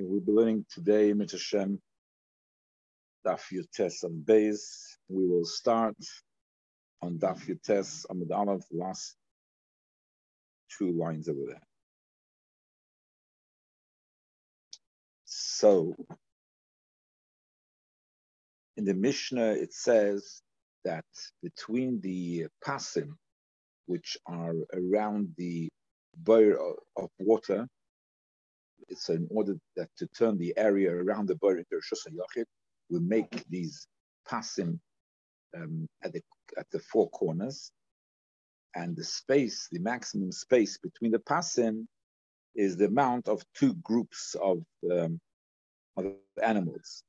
Okay, we'll be learning today, Mitzvah Daf Yutes on base. We will start on Daf Yutes Amid Aleph, last two lines over there. So, in the Mishnah, it says that between the pasim, which are around the bowl of water, it's in order that to turn the area around the bowl into Rosh we make these pasim um, at the at the four corners, and the space, the maximum space between the pasim, is the amount of two groups of, um, of animals,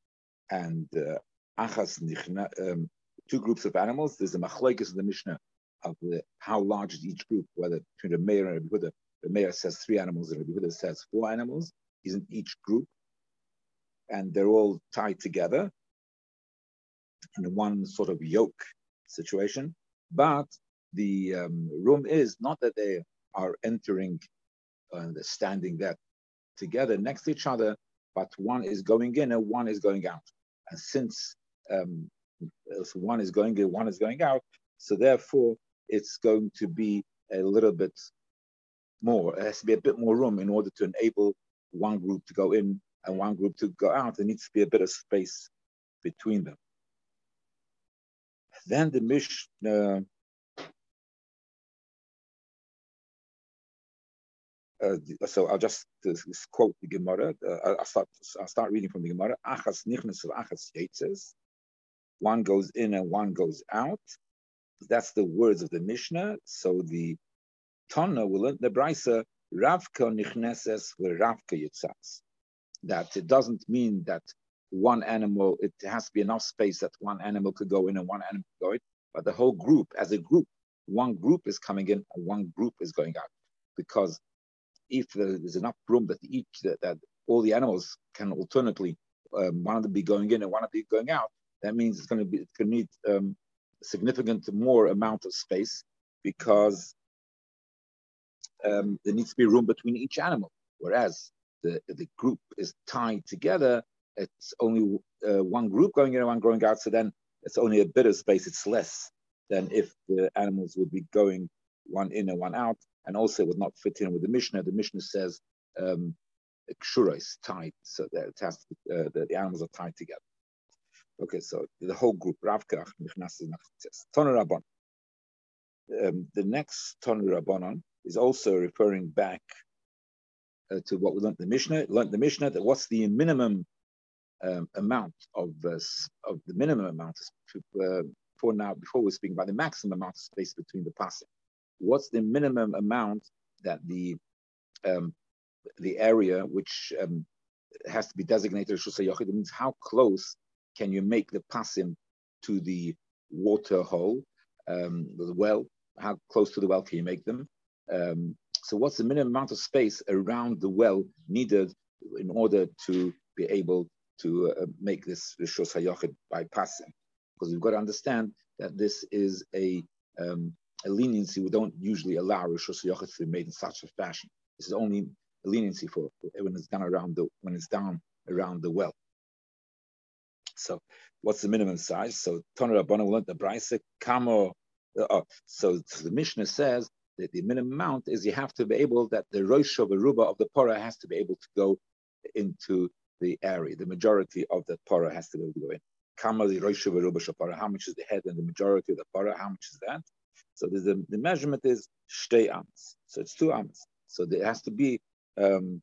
and uh, achas nichna, um, two groups of animals. There's a machlekes in the Mishnah of the, how large is each group, whether between a Meir and the the Meir says three animals, the says four animals. Is in each group, and they're all tied together in one sort of yoke situation. But the um, room is not that they are entering and uh, standing there together next to each other, but one is going in and one is going out. And since um, one is going in, one is going out, so therefore it's going to be a little bit more. It has to be a bit more room in order to enable one group to go in and one group to go out. There needs to be a bit of space between them. Then the Mishnah Uh, so I'll just uh, quote the Gemara. Uh, I'll start. I'll start reading from the Gemara. Achas nichnas achas yetzes. One goes in and one goes out. That's the words of the Mishnah. So the Tana will the Brisa Ravka nichneses Ravka yitzas. That it doesn't mean that one animal, it has to be enough space that one animal could go in and one animal could go in, but the whole group, as a group, one group is coming in and one group is going out. Because if there's enough room that each that, that all the animals can alternately um, one of them be going in and one of them be going out, that means it's going to be going to need um, significant more amount of space because um, there needs to be room between each animal. Whereas the the group is tied together, it's only uh, one group going in and one going out. So then it's only a bit of space. It's less than if the animals would be going one in and one out. And also, it would not fit in with the Mishnah. The Mishnah says um, kshura is tied, so that it has to, uh, the, the, animals are tied together. Okay, so the whole group, Ravka, Toner Rabban. Um, the next Toner Rabbanon is also referring back uh, to what we learned the Mishnah. Learned the Mishnah that what's the minimum um, amount of uh, of the minimum amount uh, now before we're speaking about the maximum amount of space between the pasim. What's the minimum amount that the um, the area which um, has to be designated as It means how close can you make the passim to the water hole, um, the well? How close to the well can you make them? Um, so what's the minimum amount of space around the well needed in order to be able to uh, make this Rishos HaYochid by passing? Because we've got to understand that this is a, um, a leniency. We don't usually allow Rishos HaYochid to be made in such a fashion. This is only a leniency for, for when it's done around the when it's down around the well. So, what's the minimum size? So, Toner Rabbanu learned the Brisa Kamo. Uh, oh, so, so the Mishnah says that the minimum amount is you have to be able that the Rosh of Aruba of the Pora has to be able to go into the area. The majority of the para has to be able to go in. How much is the head and the majority of the para? How much is that? So the, the measurement is shtei ams. So it's two ams. So there has to be um,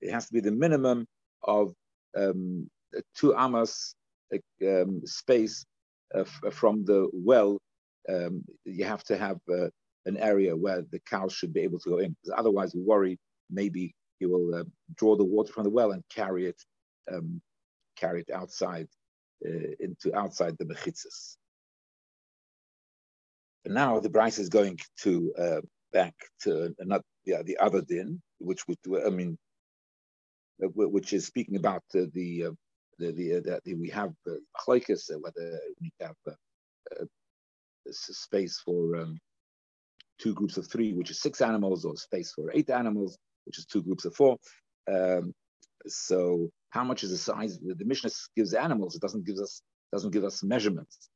it has to be the minimum of um, two amas um, space uh, from the well. Um, you have to have uh, an area where the cows should be able to go in. Because otherwise, we worry maybe he will uh, draw the water from the well and carry it, um, carry it outside uh, into outside the mechitzas. Now the Bryce is going to uh, back to another, yeah, the other din, which would, I mean, uh, which is speaking about uh, the uh, the the, that we have uh, whether we have space for um, two groups of three, which is six animals, or space for eight animals, which is two groups of four. Um, So how much is the size? The Mishnah gives animals. It doesn't give us doesn't give us measurements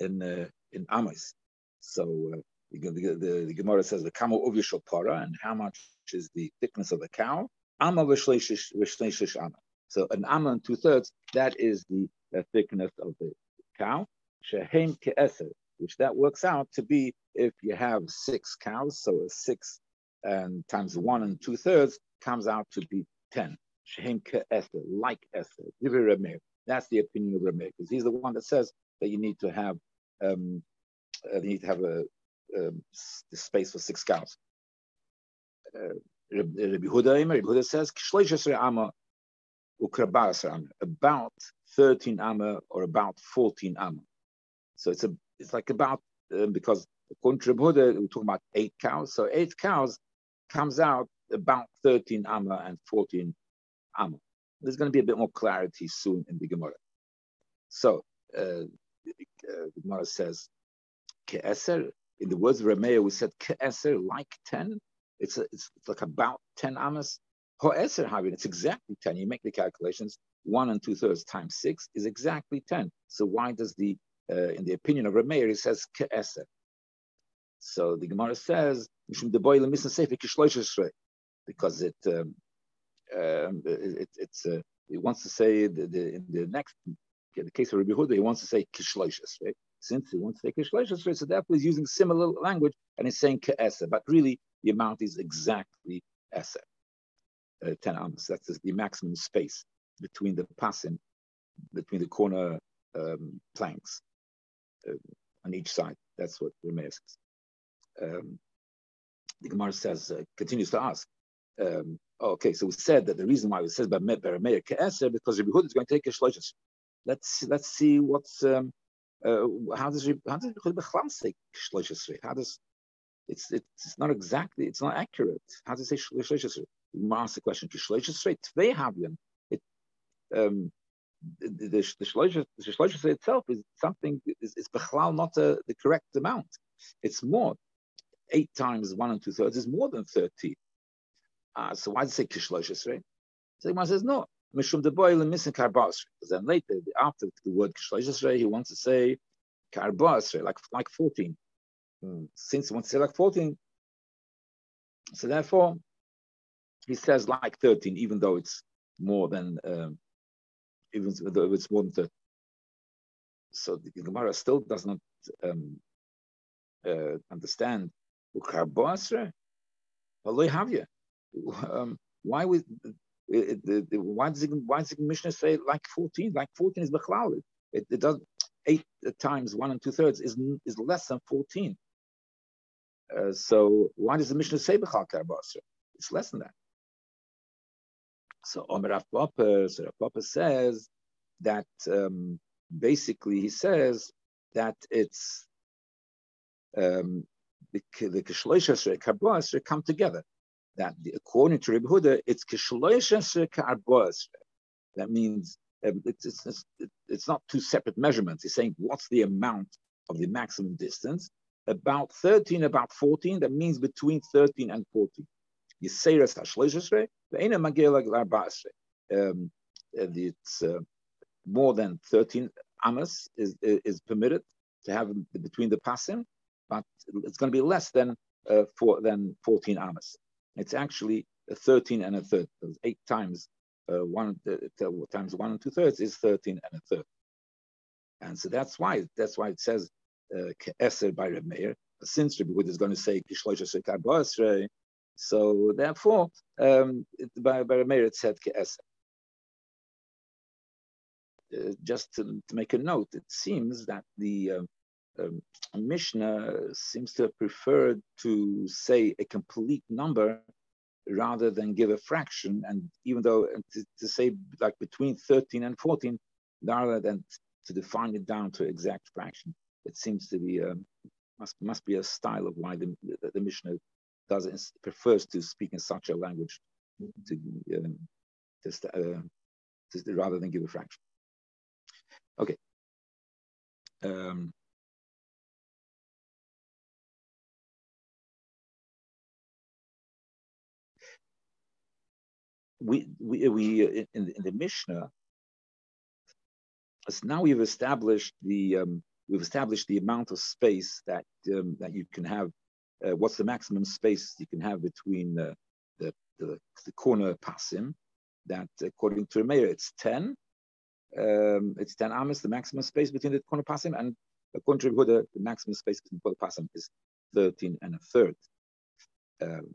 in uh, in Amos. So uh, the, the, the, the, Gemara says the kamo uvishal para, and how much is the thickness of the cow? Amma v'shleishish amma. So an amma and two thirds, that is the uh, thickness of the cow. Shehem ke'eser, which that works out to be if you have six cows, so a six and times one and two thirds comes out to be ten. Shehem ke'eser, like eser. That's the opinion of Rameir, because he's the one that says that you need to have um, uh, you need to have a, a, um, space for six cows. Uh, Rabbi Huda, Rabbi Huda says about 13 amma or about 14 amma. So it's a it's like about um, because according to we're talking about eight cows. So eight cows comes out about 13 amma and 14 amma. There's going to be a bit more clarity soon in the Gemara. So uh, uh, the Gemara says, Ke'eser, in the words of Ramea, we said Ke'eser, like 10. It's, a, it's, like about 10 amas. Ho'eser having, it's exactly 10. You make the calculations. One and two thirds times six is exactly 10. So why does the, uh, in the opinion of Rameir, it says Ke'eser? So the Gemara says, because it, um, um, it, it's, uh, wants to say the, the, in the next in the case of Rabbi Huda, he wants to say kishloishes, right? Since he wants to say kishloishes, right? So therefore he's using similar language and he's saying ke'esa, but really the amount is exactly esa, uh, 10 amos. That's the maximum space between the pasim, between the corner um, planks on each side. That's what Rameir says. Um, the Gemara says, uh, continues to ask, um, okay, so we said that the reason why it says by Ke'eser because Rabbi Huda is going to take a shloishes let's let's see what's um, uh, how does how does Bechlam say shloishes How does it's it's not exactly it's not accurate. How does it say shloishes You ask the question to shloishes tvei havyan. It um, the the, the itself is something is, is not a, the correct amount. It's more. Eight times one and two thirds is more than thirty. Uh, so why does it say kishloishes So the says no. Mishum de boil and missing. Because then later, after the word kishleisesre, he wants to say karbasre, like like 14. Hmm. Since he wants to say like 14, so therefore, he says like 13, even though it's more than um, even though it's 13. So the Gemara still does not um, uh, understand. Um, why would why does why the Mishnah say like 14? Like 14 is Bechlal. It, it does eight times one and two thirds is is less than 14. Uh, so why does the Mishnah say Bechal Karbasra? It's less than that. So Omer Rav Papa, so Rav says that um, basically he says that it's um, the the Kishloisha Karbasra come together that according to Rebbe Huda, it's That means um, it's, it's, it's not two separate measurements. He's saying what's the amount of the maximum distance? About 13, about 14, that means between 13 and 14. Yiseres hashleishesre, ve'ena magela glarbasre. Um, it's uh, more than 13 amas is, is permitted to have between the pasim, but it's going to be less than uh, for, than 14 amas. It's actually a 13 and a third. eight times uh, one uh, times one and two thirds is 13 and a third. And so that's why that's why it says uh, Ke'eser by Reb Meir. Since Wood is going to say Kishloisha so therefore um, by, by said Ke'eser. Uh, just to, to, make a note, it seems that the um, um, Mishnah seems to have preferred to say a complete number rather than give a fraction. And even though to, to, say like between 13 and 14, rather than to define it down to exact fraction, it seems to be um, must must be a style of why the, the, the Mishnah does prefers to speak in such a language to, um, uh, rather than give a fraction. Okay. Um, we we we in, in the Mishnah. So now we've established the um, we've established the amount of space that um, that you can have. Uh, what's the maximum space you can have between uh, the, the, the corner pasim? That according to Meir, it's ten. Um, it's ten amas, the maximum space between the corner pasim, and according to Yehuda, the maximum space between the corner pasim is thirteen and a third. Um,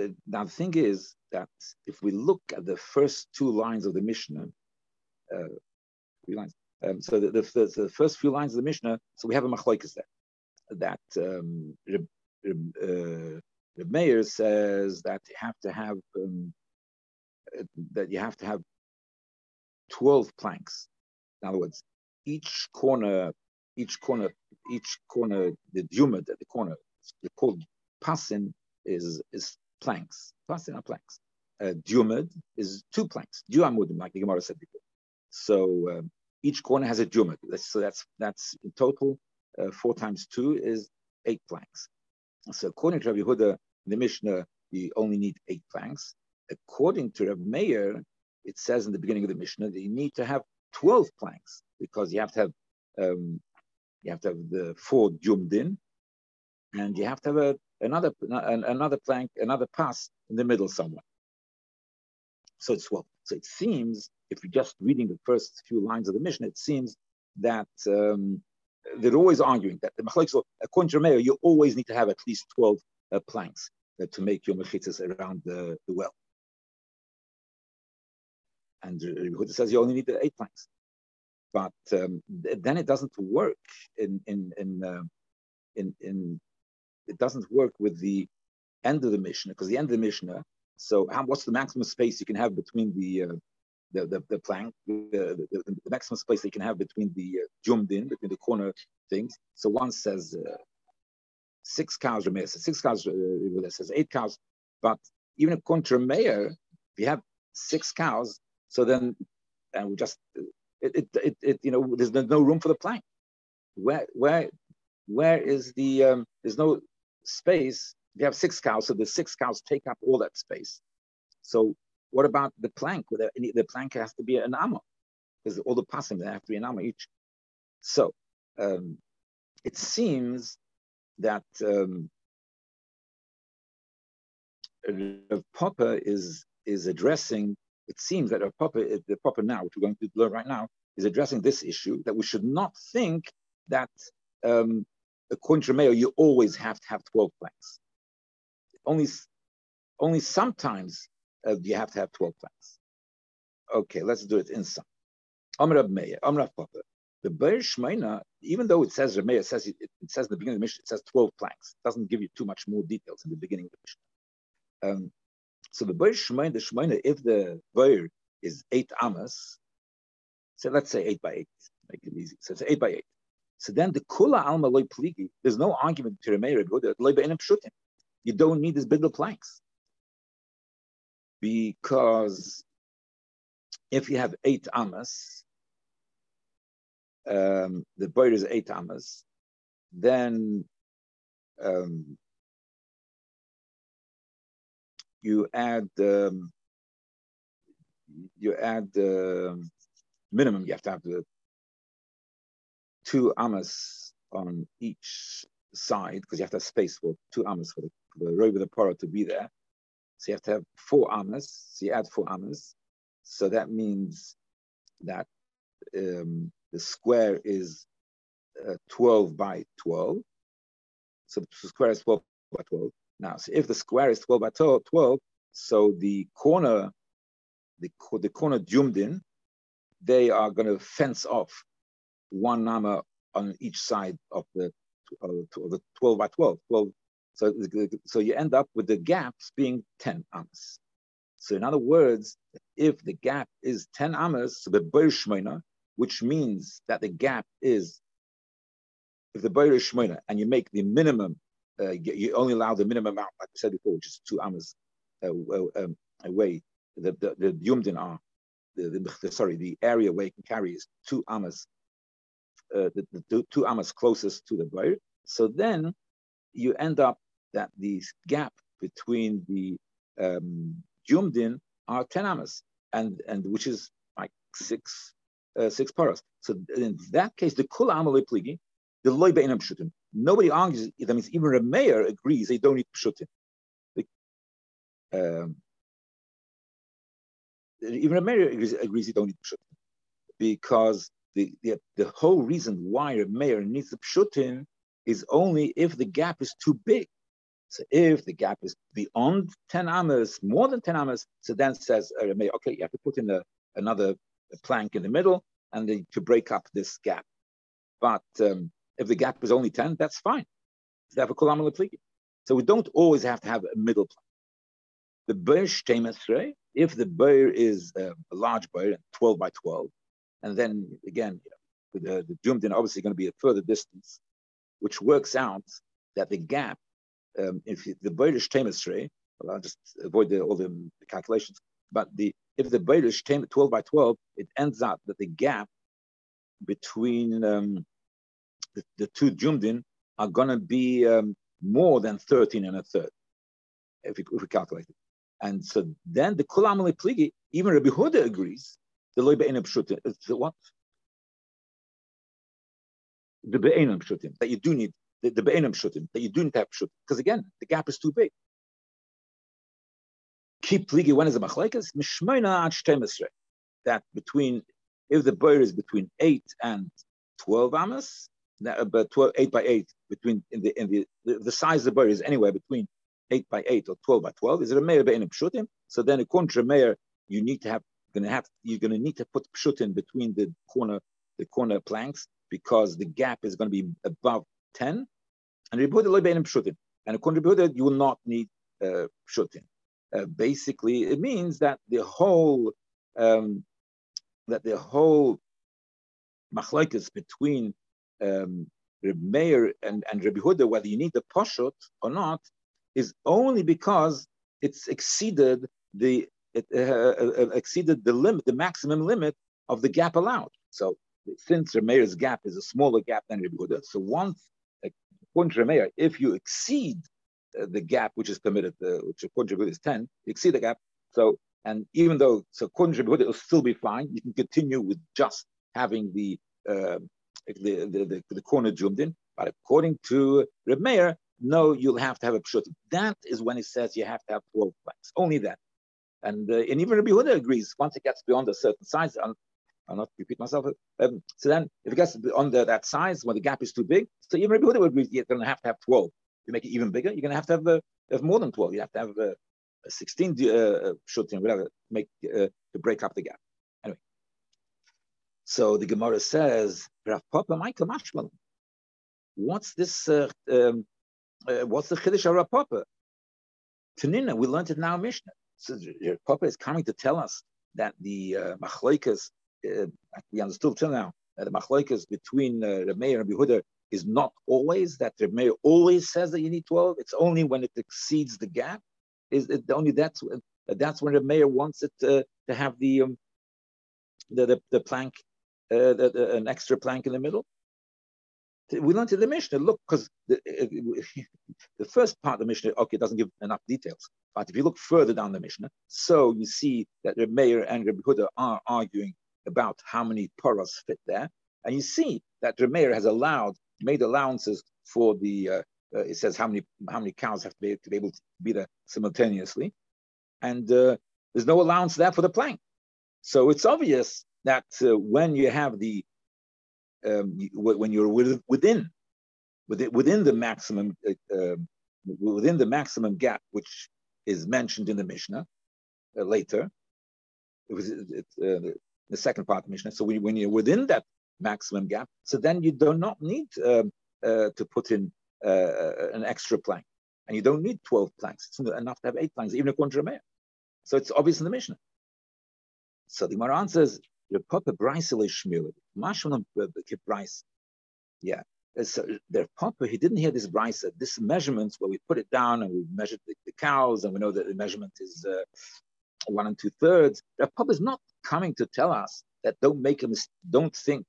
uh, now the thing is that if we look at the first two lines of the Mishnah, uh, three lines. Um, so the, the, the, first few lines of the Mishnah, so we have a machlokes there. That um, uh, the Meir says that you have to have um, that you have to have twelve planks. In other words, each corner, each corner, each corner, the duma at the corner, they're called pasin, is is planks. Pasin are planks. Uh, is two planks. Duamudim, like the Gemara said before. So um, each corner has a jumad. So that's that's in total uh, four times two is eight planks. So according to Rabbi Yehuda, the Mishnah, you only need eight planks. According to Rabbi Meir, it says in the beginning of the Mishnah that you need to have twelve planks because you have to have um, you have to have the four jumdin, and you have to have a, another another plank, another pass in the middle somewhere. So it's 12. So it seems if you're just reading the first few lines of the Mishnah, it seems that um, they're always arguing that the machlekes, according to Rameir, you always need to have at least 12 uh, planks uh, to make your mechitzas around the, the well. And uh, says you only need eight planks. But um, then it doesn't work in, in, in, uh, in, in, it doesn't work with the end of the Mishnah because the end of the Mishnah. So, how, what's the maximum space you can have between the uh, the, the, the plank, the, the, the, maximum space they can have between the uh, in, between the corner things. So one says uh, six cows, says six cows, uh, says eight cows. But even a to Rameir, if you have six cows, so then, and we just, it, it, it, it, you know, there's no room for the plank. Where, where, where is the, um, there's no space. You have six cows, so the six cows take up all that space. So what about the plank? The plank has to be an amma, because all the pasim they have to be an amma each. So um, it seems that um, Papa is is addressing. It seems that Rav Papa, the Papa now, which we're going to learn right now, is addressing this issue that we should not think that um, according to Mayo, you always have to have twelve planks. Only, only sometimes uh, you have to have 12 plants. Okay, let's do it in some. Amr Meir, Amr Papa. The Beir Shmeina, even though it says Remeir, says it, it, says in the beginning of the Mishnah, it says 12 planks. It doesn't give you too much more details in the beginning of the Mishnah. Um, so the Beir Shmeina, the Shmeina, if the Beir is eight amas, so let's say eight by eight, make it easy. So it's eight by eight. So then the Kula Alma Loy Pligi, there's no argument to Remeir, you don't need these bigger planks because if you have eight amas, um, the bird is eight amas, then um, you add um, you add the minimum. You have to have the two amas on each side because you have to have space for two amas for the, the robe of the parrot to be there. So you have to have four amas. So you add four amas. So that means that um, the square is uh, 12 by 12. So the square is 12 by 12. Now, so if the square is 12 by 12, 12 so the corner, the, the corner zoomed in, they are going to fence off one nama on each side of the, of the 12 by 12, 12 so, so you end up with the gaps being 10 amas. So in other words, if the gap is 10 amas, the Shmoina, which means that the gap is, if the Beir Shmoina, and you make the minimum, uh, you only allow the minimum amount, like I said before, which is two amas uh, um, away, the, the, the Yumdin are, the, the, sorry, the area where you can carry is two amas, uh, the, the, two amas closest to the Beir. So then you end up that the gap between the um, Jumdin are 10 amas, and, and which is like six uh, six paras. So in that case, the kula amalei pligi, the loy be'inam pshutim. Nobody argues. That means even a Meir agrees they don't need pshutim. Um, even a Meir agrees, agrees don't need pshutim because the, the, the whole reason why a Meir needs the pshutim is only if the gap is too big. So if the gap is beyond 10 amas, more than 10 amas, so then says uh, okay, you have to put in a, another plank in the middle and then to break up this gap. But um, if the gap is only 10, that's fine. So we don't always have to have a middle plank. The Beir if the Beir is uh, a large Beir, 12 by 12, and then again, you know, the, the Jumdin obviously going to be a further distance, which works out that the gap, um, if the Beir is well, I'll just avoid the, all the calculations, but the if the Beir is 12 by 12, it ends up that the gap between um, the, the, two Jumdin are going to be um, more than 13 and a third, if we, if we calculate it. And so then the Kulam Pligi, even Rabbi Huda agrees, the be'enim pshutim. The what? The be'enim pshutim, that you do need, the, the be'enim pshutim, that you do need to have pshutim. Because again, the gap is too big. Keep pligi, when is the machlekes? Mishmoina ad shtemesre. That between, if the boy is between 8 and 12 amas, that, uh, but 12, 8 by 8, between, in the, in the, the, the size of the boy is anywhere between 8 by 8 or 12 by 12. Is it a Meir be'enim pshutim? So then according to Meir, you need to have to have you're to need to put pshutin between the corner the corner planks because the gap is going to be above 10 and and according to you will not need uh, pshutin uh, basically it means that the whole um, that the whole machlokes between um, Meir and, and Huda, whether you need the poshut or not, is only because it's exceeded the it uh, uh, uh, exceeded the limit, the maximum limit of the gap allowed. So since Remeir's gap is a smaller gap than Rebbe Huda, so once, according to Remeir, if you exceed uh, the gap which is permitted, uh, which according to Rebbe is 10, you exceed the gap. So, and even though, so according to Rebbe it will still be fine, you can continue with just having the uh, the, the, the, the, corner zoomed in. But according to Remeir, no, you'll have to have a pshut. That is when it says you have to have 12 planks. Only that. And, uh, and even Rabbi Huda agrees once it gets beyond a certain size, I'll, not repeat myself. Um, so then if it gets under that size, when the gap is too big, so even Rabbi Huda would you're going to have to have 12. To make it even bigger, you're going to have to have, uh, have more than 12. You have to have uh, 16 uh, shooting, whatever, make, uh, to break up the gap. Anyway, so the Gemara says, Rav Papa Michael Mashmalan. What's this? Uh, um, uh, what's the Chiddush of Rav Papa? Tanina, we learned it now in Mishnah. So Rav Papa is coming to tell us that the uh, machloikas, we understood till now, that the machloikas between uh, Meir and Behuda is not always that the Meir always says that you need 12. It's only when it exceeds the gap. Is it only that's that's when the Meir wants it uh, to have the, um, the, the the plank, uh, the, the, an extra plank in the middle we learned in the Mishnah, look, because the, the, first part of the Mishnah, okay, doesn't give enough details. But if you look further down the Mishnah, so you see that the Meir and Rabbi Huda are arguing about how many poros fit there. And you see that the Meir has allowed, made allowances for the, uh, uh, it says how many how many cows have to be, to be able to be there simultaneously. And uh, there's no allowance there for the plank. So it's obvious that uh, when you have the um, when you're within within the maximum uh, um, within the maximum gap which is mentioned in the Mishnah uh, later. It was it, the second part of Mishnah. So when, when, you're within that maximum gap, so then you do not need um, uh, to put in uh, an extra plank, and you don't need twelve planks. It's enough to have eight planks, even according to So it's obvious in the Mishnah. So the Gemara answers, Papa Brisa. Yeah. So their Papa, he didn't hear this Brisa. This measurements where we put it down and we measured the, the cows and we know that the measurement is uh, one and two thirds. The Papa is not coming to tell us that don't make a mistake, don't think.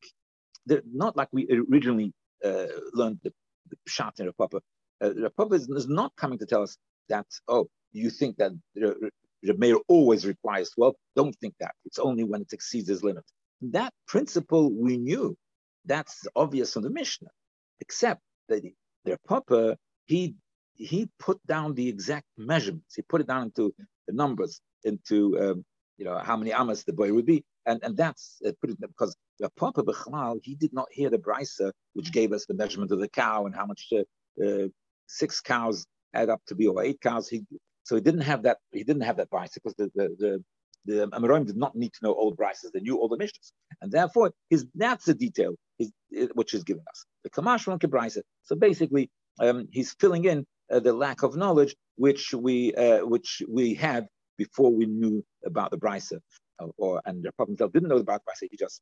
They're not like we originally uh, learned the, the shot in the Papa. Uh, the is, is, not coming to tell us that, oh, you think that the Meir always requires 12. Don't think that. It's only when it exceeds his limit. That principle we knew. That's obvious from the Mishnah, except that their papa, he he put down the exact measurements. He put it down into the numbers, into um, you know how many amas the boy would be, and and that's uh, put it because the Papa Bechlal, he did not hear the brisa which gave us the measurement of the cow and how much uh, uh, six cows add up to be or eight cows. He so he didn't have that. He didn't have that brisa because the the the the did not need to know all the brises; they knew all the missions, and therefore his that's the detail his, which is giving us the kamash brisa. So basically, um, he's filling in uh, the lack of knowledge which we uh, which we had before we knew about the brisa or and the Prophet himself didn't know about Basa, he just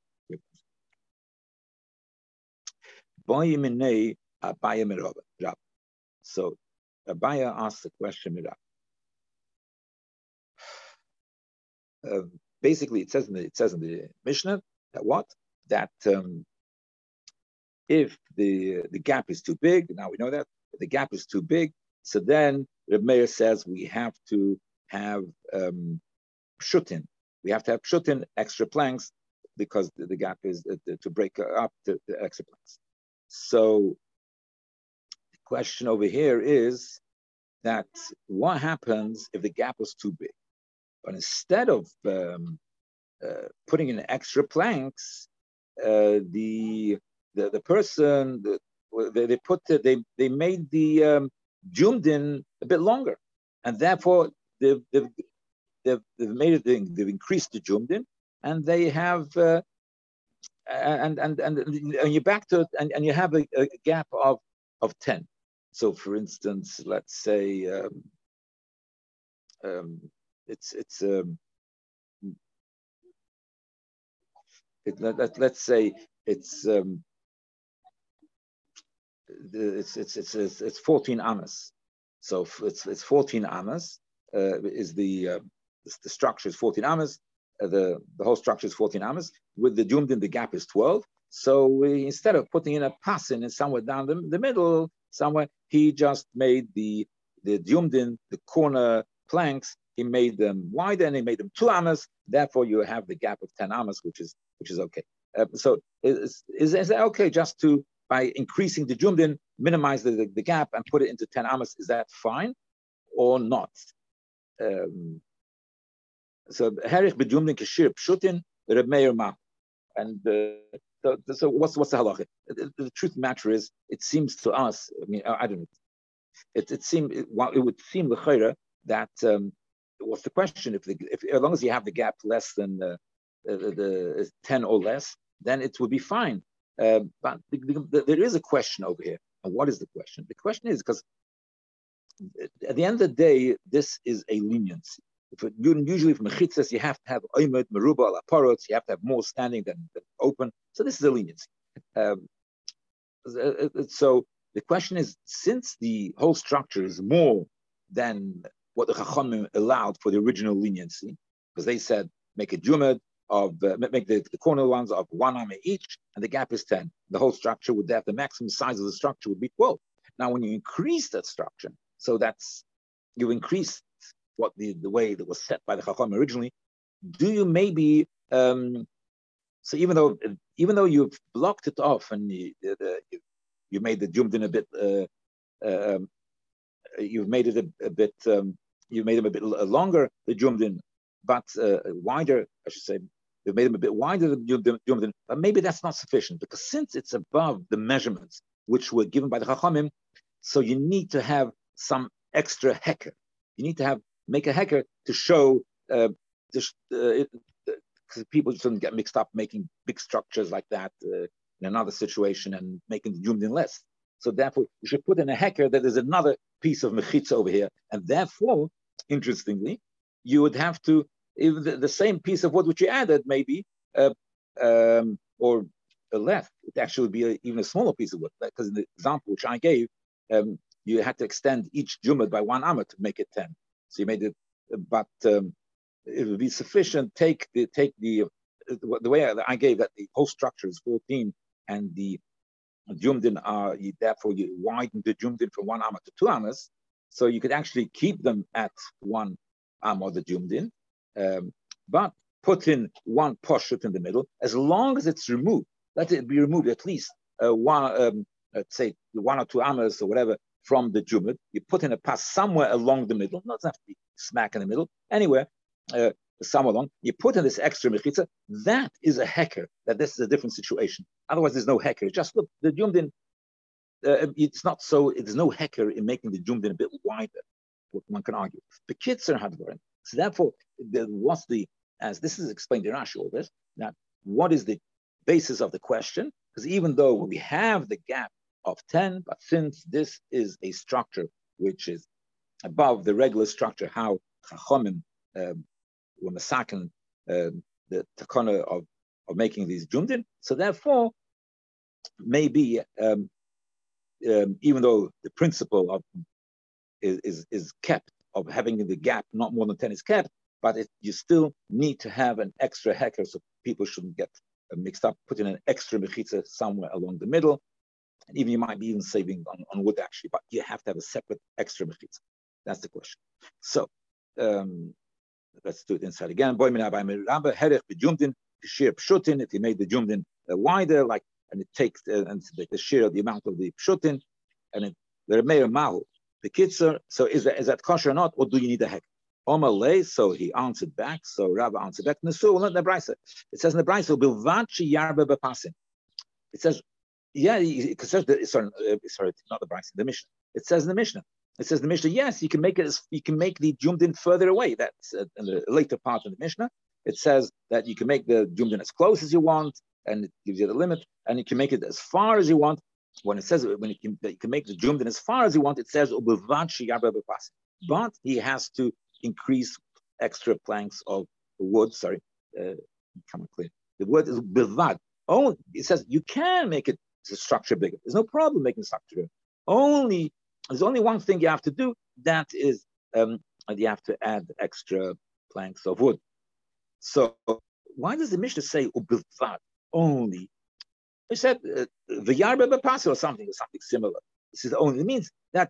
so Abaye asked the question uh, basically it says in the it says in the Mishnah that what? That um, if the the gap is too big, now we know that the gap is too big, so then the Meir says we have to have um, shutin, we have to have pshutin, extra planks, because the, the gap is uh, to break up the, the, extra planks. So the question over here is that what happens if the gap was too big? But instead of um, uh, putting in extra planks, uh, the, the the person the, they, they put the, they they made the um, jumdin a bit longer, and therefore the, the they've, they've made it, they've increased the jumdin, and they have, uh, and, and, and, and you're back to it, and, and you have a, a gap of, of 10. So for instance, let's say, um, um, it's, it's, um, it, let, let's say it's, um, it's, it's, it's, it's, it's 14 amas. So it's, it's 14 amas is the, uh, the, structure is 14 amas, uh, the, the whole structure is 14 amas. With the Jumdin, the gap is 12. So we, instead of putting in a pasin in somewhere down the, the middle, somewhere, he just made the the Jumdin, the corner planks, he made them wider and he made them two amas. Therefore, you have the gap of 10 amas, which is which is okay. Uh, so is, is, is that okay just to by increasing the Jumdin, minimize the, the, the, gap and put it into 10 amas? Is that fine or not? Um, so Herich b'jumlin kashir pshutin Reb Meir ma. And uh, so, so what's what's the halacha? The, the, truth the matter is, it seems to us. I mean, I, I don't know. It it seemed it, it would seem l'chayra that um, what's the question? If, the, if as long as you have the gap less than uh, the, the, ten or less, then it would be fine. Uh, but the, there is a question over here. And what is the question? The question is because at the end of the day, this is a leniency usually from mechitzas, you have to have oimed meruba ala parot, you have to have more standing than, than open. So this is a leniency. Um, so the question is, since the whole structure is more than what the Chachamim allowed for the original leniency, because they said make a jumad of uh, make the, the, corner ones of one arm each, and the gap is ten. The whole structure would have the maximum size of the structure would be twelve. Now, when you increase that structure, so that's you increased what the, the way that was set by the Chacham originally, do you maybe um, so even though even though you've blocked it off and you, the, you, you made the jumdin a bit uh, uh, um, you've made it a, a bit um, you made them a bit longer the jumdin but uh, wider I should say you've made them a bit wider the jumdin but maybe that's not sufficient because since it's above the measurements which were given by the Chachamim so you need to have some extra hacker. you need to have make a hacker to show uh, just, uh, people shouldn't get mixed up making big structures like that uh, in another situation and making the jumdin less. So therefore, you should put in a hacker that is another piece of mechitza over here, and therefore, interestingly, you would have to if the, the same piece of wood which you added maybe uh, um, or left, it actually would be a, even a smaller piece of wood because in the example which I gave, um, you had to extend each jumad by one amma to make it ten. So you made it, but um, it would be sufficient. Take the take the the way I gave that the whole structure is 14 and the jumdin are therefore you widen the jumdin from one amma to two ammas. So you could actually keep them at one amod the jumdin, um, but put in one poshut in the middle, as long as it's removed, let it be removed at least uh, one, um, let's say one or two amas or whatever from the jumud. You put in a pass somewhere along the middle, not have to be smack in the middle, anywhere, uh, somewhere along. You put in this extra mechitza. That is a hacker. That this is a different situation. Otherwise, there's no hacker. Just look, the jumdin. Uh, it's not so. There's no hacker in making the jumdin a bit wider. What one can argue. The kids are hadvarim. So therefore, the, what's the as this is explained in Rashi all this, that what is the basis of the question? Because even though we have the gap of 10, but since this is a structure which is above the regular structure, how Chachomim um, were masakin um, the takana of, of making these jumdin, so therefore, maybe um, um, even though the principle of is, is, is kept of having the gap not more than 10 is kept, but it, you still need to have an extra hacker so people shouldn't get uh, mixed up, put in an extra mechitza somewhere along the middle. And even you might be even saving on, on wood actually, but you have to have a separate extra mechitza. That's the question. So um, let's do it inside again. The. If you made the jumdin uh, wider, like and it takes uh, and the shear the amount of the pshutin, and it, the remeir mahu the kitzer. So is that is that kosher or not, or do you need a heck? Omalei, so he answered back. So Rabbi answered back. Nesu, not the Brisa. It says in the Brisa, Bilvachi Yarba Bepasim. It says, yeah, because sorry, sorry, not the Brisa, the Mishnah. It says in the Mishnah. It says in the Mishnah, yes, you can make it. As you can make the jumdin further away. That's uh, the later part of the Mishnah. It says that you can make the jumdin as close as you want, and it gives you the limit, and you can make it as far as you want. When it says when you can, you can make the jumdin as far as you want, it says but he has to increase extra planks of wood. Sorry, uh, come clear. The word is bilvad. Oh, it says you can make it the structure bigger. There's no problem making structure. Only there's only one thing you have to do. That is, um, you have to add extra planks of wood. So why does the Mishnah say ubilvad only? It said the uh, yarba or something or something similar. This is only. It means that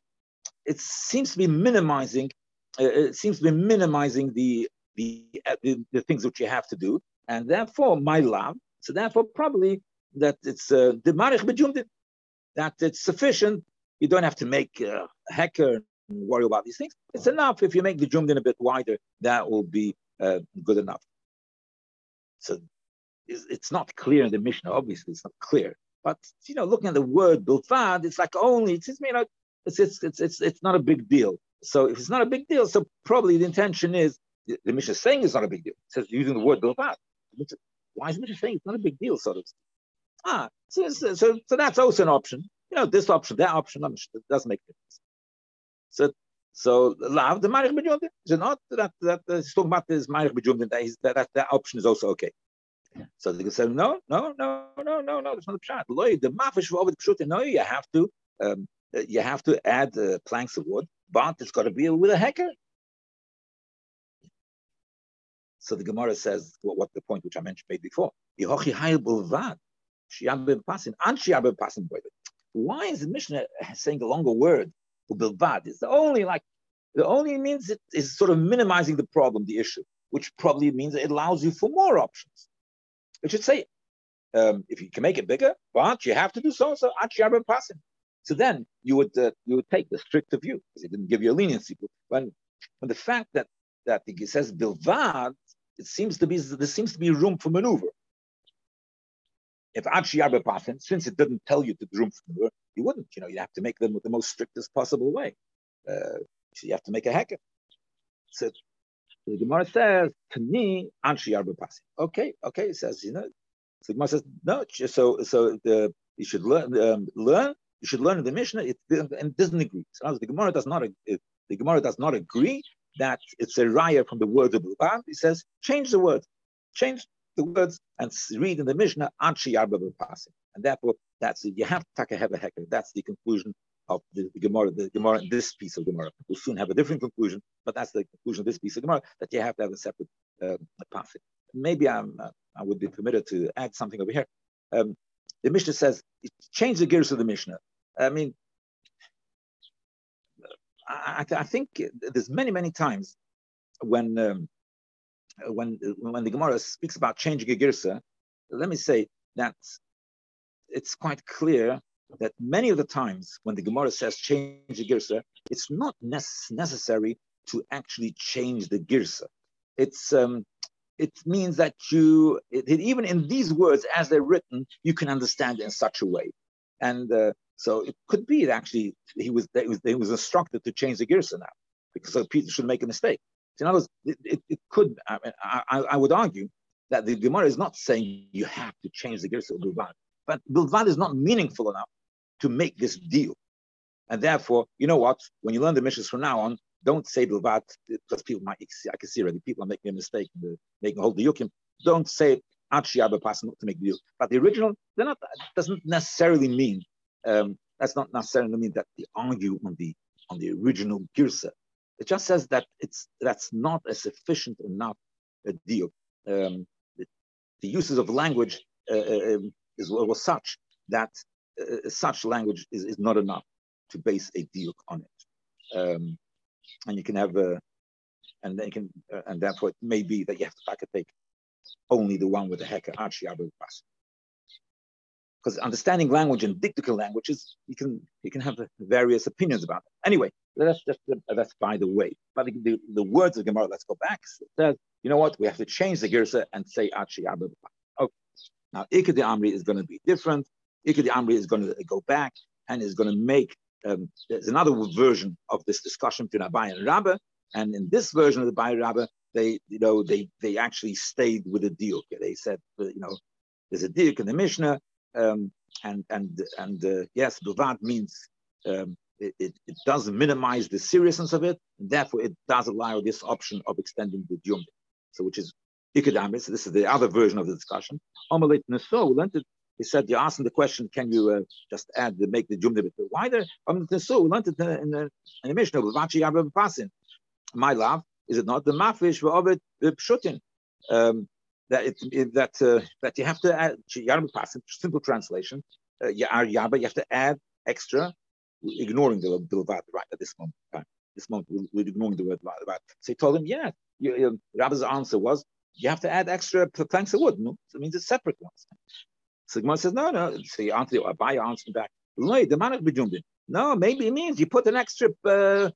it seems to be minimizing uh, it seems to be minimizing the, the, uh, the, the things which you have to do, and therefore my love. So therefore, probably that it's uh, the marich bejumdin, that it's sufficient. You don't have to make uh, a hacker and worry about these things. It's enough if you make the jumdin a bit wider. That will be uh, good enough. So it's, it's not clear in the Mishnah. Obviously, it's not clear. But you know, looking at the word bilfad, it's like only it's, you know, it's, it's it's it's it's not a big deal. So if it's not a big deal, so probably the intention is the, the Mishnah saying it's not a big deal. It says using the word bilvat. Why is Mishnah saying it's not a big deal? Sort of. Ah, so, so, so, so that's also an option. You know, this option, that option, it doesn't make difference. So so lav the marich b'jumdin is not that that he's talking about this marich b'jumdin that, that that that option is also okay. So they can say no, no, no, no, no, no. That's not the pshat. The mafish over the pshutin. No, you have to um, you have to add uh, planks of wood but it's got to be with a hacker. So the Gemara says well, what the point which I mentioned made before. Why is the Mishnah saying a longer word? Bilvad It's the only like the only means it is sort of minimizing the problem, the issue, which probably means it allows you for more options. It should say um, if you can make it bigger, but you have to do so so. So then you would uh, you would take the stricter view because it didn't give you a leniency. When when the fact that that it says bilvad, it seems to be there seems to be room for maneuver. If Achi since it didn't tell you to for maneuver, you wouldn't. You know, you'd have to make them with the most strictest possible way. Uh, so you have to make a hacker. So the Gemara says, "Tani Anshi Arba Okay, okay. It says, you know, so the Gemara says, no. So so the you should learn um, learn you should learn the Mishnah, it, and doesn't agree. So the Gemara does not it, the Gemara does not agree that it's a raya from the word of Bilban. He says, change the word, change the words, and read in the Mishnah, Anshi Yarba And therefore, that's. You have to have a hecker. That's the conclusion of the, the Gemara, the Gemara, this piece of Gemara. We'll soon have a different conclusion, but that's the conclusion of this piece of Gemara, that you have to have a separate uh, Maybe I'm, uh, I would be permitted to add something over here. Um, the Mishnah says, change the gears of the Mishnah. I mean, I, I, think there's many, many times when um, when when the Gemara speaks about changing a girsa, let me say that it's quite clear that many of the times when the Gemara says change the girsa, it's not necessary to actually change the girsa. It's um, it means that you it, even in these words as they're written, you can understand it in such a way, and uh, so it could be that actually he was he was, he was instructed to change the girsa now because so Peter should make a mistake. In other words, it, it, it could. I, I, I, would argue that the Gemara is not saying you have to change the girsa of Bilvad, but Bilvad is not meaningful enough to make this deal. And therefore, you know what? When you learn the Mishnahs from now on, don't say Bilvad, because people might, I can see already, people are making a mistake, making a whole diukim. Don't say Achiyaba pass not to make the deal. But the original, they're not, doesn't necessarily mean, um, that's not necessarily mean that they argue on the on the original Girsa. It just says that it's that's not a sufficient enough a deal. Um, the, the, uses of language uh, uh um, is, was such that uh, such language is, is not enough to base a deal on it. Um, and you can have a, and then can, uh, and therefore it may be that you have to take only the one with the hecker archie because understanding language and dictical languages, you can you can have various opinions about it. Anyway, that's just that's by the way. But the, the, words of Gemara, let's go back. Says, you know what? We have to change the girsa and say Achi Okay. Now Ikad Amri is going to be different. Ikad Amri is going to go back and is going to make um, there's another version of this discussion between Abaye and Rabbah, and in this version of the Abaye Rabbah, they you know they they actually stayed with the deal. They said you know there's a deal in the Mishnah, um, and and and uh, yes, Bilvad means um, it, it, it, does minimize the seriousness of it, and therefore it does allow this option of extending the Jum. So which is Ikadamis, this is the other version of the discussion. Omelet Neso, he said, you're asking the question, can you uh, just add, the, make the jumla bit wider? Um, so we learned it in the, in the Mishnah, my love, is it not the mafish of it pshutin? Um, that it, it, that uh, that you have to add simple translation. Uh, you have to add extra, ignoring the bilvad right at this moment. Right? This moment we're ignoring the word bilvad. So he told him, yeah. You, um, Rabbi's answer was, you have to add extra planks of wood. No, it means it's separate ones. So Gemara says, no, no. So you answer, Abaye answered back, no, maybe it means you put an extra uh,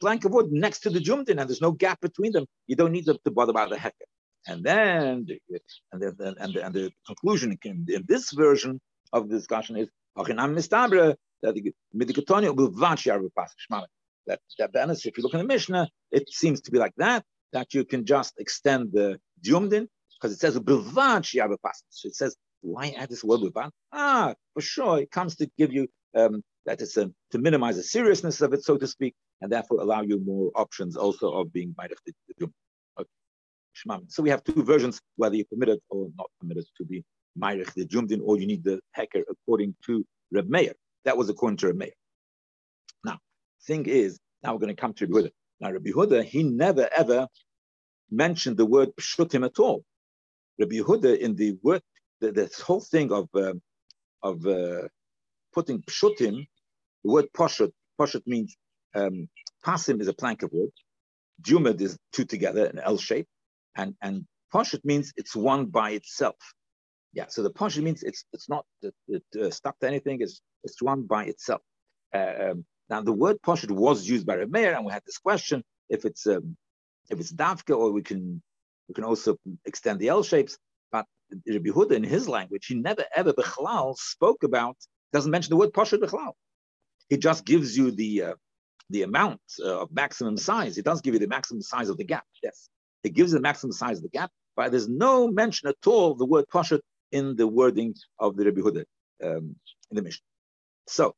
plank of wood next to the jumdin and there's no gap between them. You don't need to, to bother about the hecker. And then, and the, and the, and the conclusion in, in this version of the discussion is, that that that if you look in the Mishnah, it seems to be like that, that you can just extend the jumdin, because it says So it says why add this word Luban? Ah, for sure, it comes to give you um, that it's a, to minimize the seriousness of it, so to speak, and therefore allow you more options also of being Maidach the okay. So we have two versions, whether you're permitted or not permitted to be Mairich the Jumdin, or you need the hacker according to Reb Meir. That was according to Reb Meir. Now, thing is, now we're going to come to Rabbi Huda. Now, Rabbi Huda, he never ever mentioned the word pshutim at all. Rabbi Huda, in the word the, this whole thing of uh, of uh, putting pshutim, the word poshut, poshut means um, pasim is a plank of wood, jumad is two together, an L shape, and and poshut means it's one by itself. Yeah, so the poshut means it's it's not it, it, uh, stuck to anything. It's it's one by itself. Uh, um, now the word poshut was used by Meir, and we had this question if it's um, if it's davka or we can we can also extend the L shapes. But Rabbi Huda in his language, he never ever Bechlal spoke about, doesn't mention the word Pasha Bechlal. He just gives you the uh, the amount uh, of maximum size. It does give you the maximum size of the gap. Yes, it gives the maximum size of the gap, but there's no mention at all of the word Pasha in the wording of the Rabbi Huda um, in the Mishnah. So,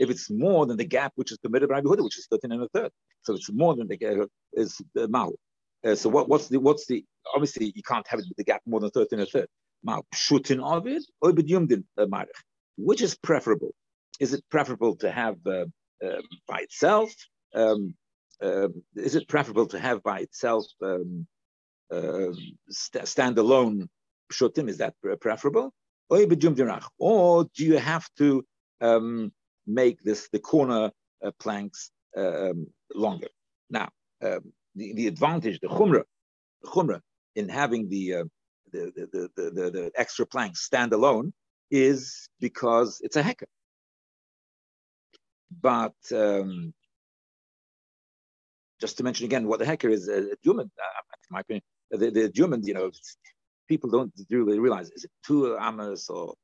if it's more than the gap which is permitted by Rabbi Huda, which is 13 and a third. So it's more than the gap is the Mahu. Uh, so what, what's the what's the obviously you can't have it with the gap more than 13 and a third. Mahu of it or b'dyumdin uh, marich. Which is preferable? Is it preferable to have uh, uh, by itself? Um, uh, is it preferable to have by itself um, uh, st- standalone pshutim? Is that preferable? or do you have to um, make this the corner uh, planks uh, um, longer? Now, um, the, the advantage, the chumrah, the chumrah in having the, uh, the, the, the, the, the, extra planks stand alone is because it's a hacker. But um, just to mention again what the hacker is, a human, uh, my opinion, the, the human, you know, people don't really realize is it two amas or,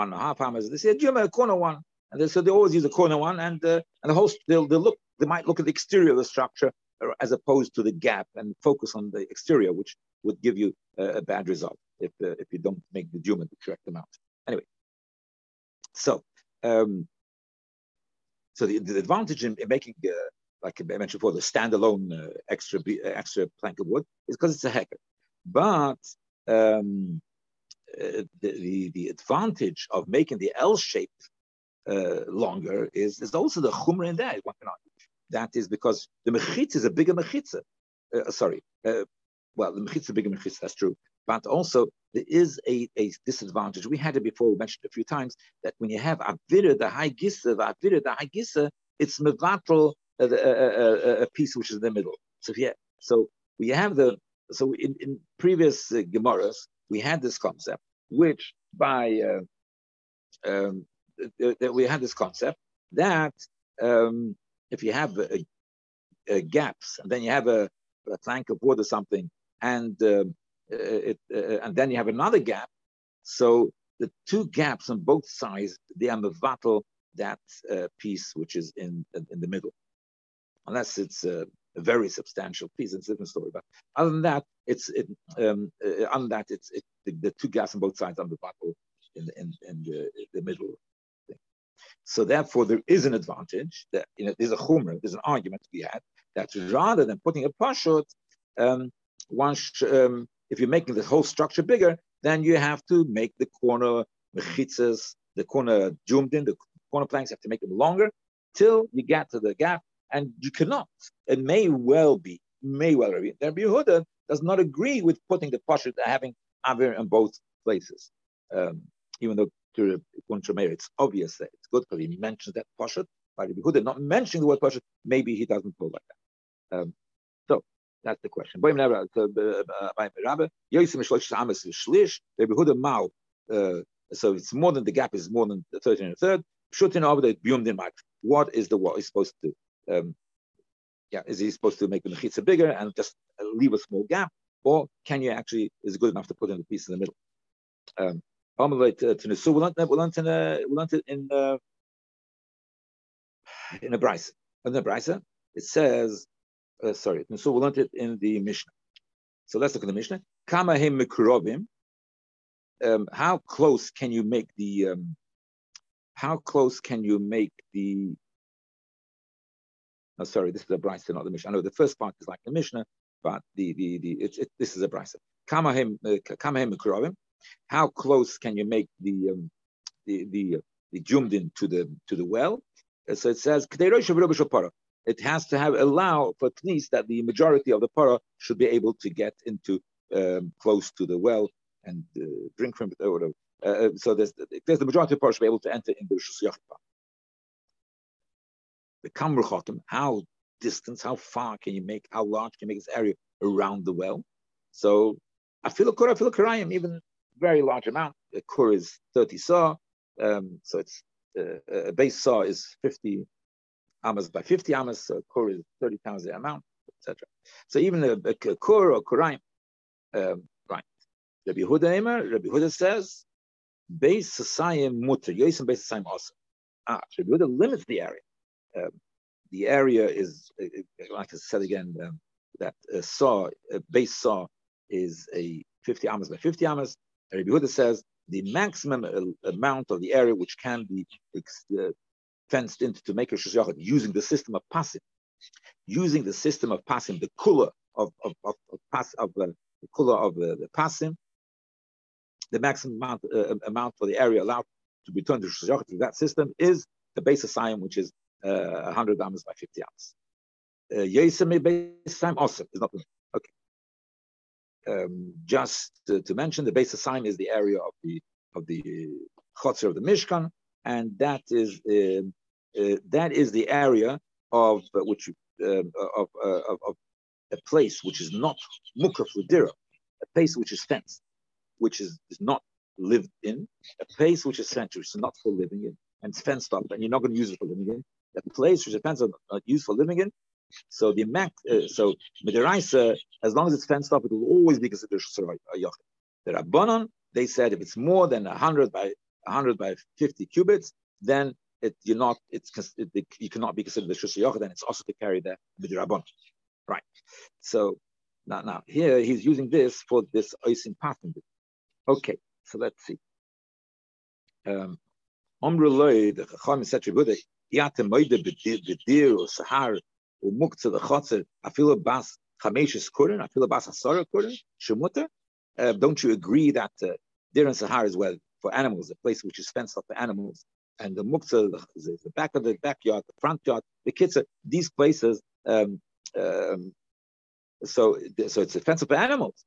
one and a half amas? They say a corner one, and they, so they always use a corner one, and uh, and the host they'll, they'll look, they might look at the exterior of the structure uh, as opposed to the gap and focus on the exterior, which would give you a, a bad result if uh, if you don't make the human the correct amount. Anyway, so um, so the, the advantage in, in making uh, like I mentioned before, the standalone uh, extra extra plank of wood is because it's a hecker. But um, uh, the, the, the advantage of making the L shape uh, longer is, is also the chumra in that. One can argue. That is because the mechitza is a bigger mechitza. Uh, sorry, well, the mechitza is a bigger mechitza. That's true. But also there is a, a disadvantage. We had it before. We mentioned a few times that when you have avira the high gissa, avira the high gissa, it's mevatral a, a, a, piece which is in the middle. So yeah, so we have the so in, in previous uh, Gemaras we had this concept, which by uh, um, that we had this concept that um, if you have gaps and then you have a, a, plank of wood or something, and um, it, uh, and then you have another gap, so the two gaps on both sides they are mevatel that uh, piece which is in in the middle. Unless it's a, very substantial piece. It's a different story. But other than that, it's it, um, uh, other than that, it's it, the, the, two gas on both sides on the bottle in, in, in the, the middle. Thing. So therefore, there is an advantage that you know there's a chumrah, there's an argument to be had that rather than putting a pashut, um, one sh- um, if you're making the whole structure bigger, then you have to make the corner mechitzas, the corner zoomed in, the corner planks have to make them longer till you get to the gap and you cannot. It may well be, may well be. Rabbi Yehuda does not agree with putting the pashut having avir in both places, um, even though to Meir, it's obvious that it's good because he mentions that pashut. But Rabbi Yehuda not mentioning the word pashut, maybe he doesn't pull like that. Um, so that's the question. Uh, so it's more than the gap is more than the 13 and a third. What is the what is supposed to do? Um, yeah, is he supposed to make the mechitza bigger and just leave a small gap, or can you actually is good enough to put in the piece in the middle? Um, so we learned we in a, we in uh, in a brisa. In the brisa, it says, uh, sorry, so we learned it in the Mishnah. So let's look at the Mishnah. Kama him. Um, how close can you make the um, how close can you make the no, sorry, this is a brisa, not the Mishnah. I know the first part is like the Mishnah, but the the the it's it, this is a brisa. Kamahem uh, kamahem How close can you make the um, the the the jumdin to the to the well? Uh, so it says it has to have allow for least that the majority of the para should be able to get into um, close to the well and uh, drink from it or whatever. Uh, uh so there's, there's the majority of the para should be able to enter in the Rishus the Kamruchokim, how distance, how far can you make, how large can you make this area around the well? So I feel a kur, I feel a kurayim, even very large amount. A kur is 30 saw, um, so it's uh, a base saw is 50 amas by 50 amas, so kur is 30 times the amount, etc. So even a, a, a kur or kurayim, um, right. Rabbi Yehuda Emer, Rabbi Huda says, base society mutter, yosim base society also. Ah, Rabbi Yehuda limits the area. Um, the area is, like I said again, um, that a saw, a base saw is a 50 amas by 50 amas. Rabbi Huda says the maximum uh, amount of the area which can be uh, fenced into to make a shishayachet using the system of pasim, using the system of pasim, the kula of of of, of, of uh, the kula of uh, the pasim, the maximum amount uh, amount for the area allowed to be turned to shishayachet through that system is the base of Siam, which is 100 uh, amas by 50 amas. Yesemi base time also is not okay. Um, just to, to, mention, the base of Sime is the area of the of the chotzer of the Mishkan, and that is uh, uh, that is the area of uh, which of, of, of, a place which is not mukaf dira, a place which is fenced, which is, is not lived in, a place which is which is not for living in, and it's fenced up, and you're not going to use it for living in. A place which is fenced up, not used for living in. So the mac, uh, so midiraisa, as long as it's fenced up, it will always be considered a yachid. The rabbanon, they said if it's more than hundred by hundred by fifty cubits, then it, you're not, it's it, you cannot be considered the shus then it's also to carry the midirabon. Right. So now, now here he's using this for this oisin pattern. Okay, so let's see. Um, Omru the Chacham said to Buddha, Or sahar or muktzah the chotzer afilu bas chameshes kurin afilu bas asara kurin shemuter. Uh, don't you agree that uh, and sahar is well for animals, a place which is fenced off for animals, and the muktzah, the, the back of the backyard, the front yard, the kids, these places um, um, so, so it's offensive for animals.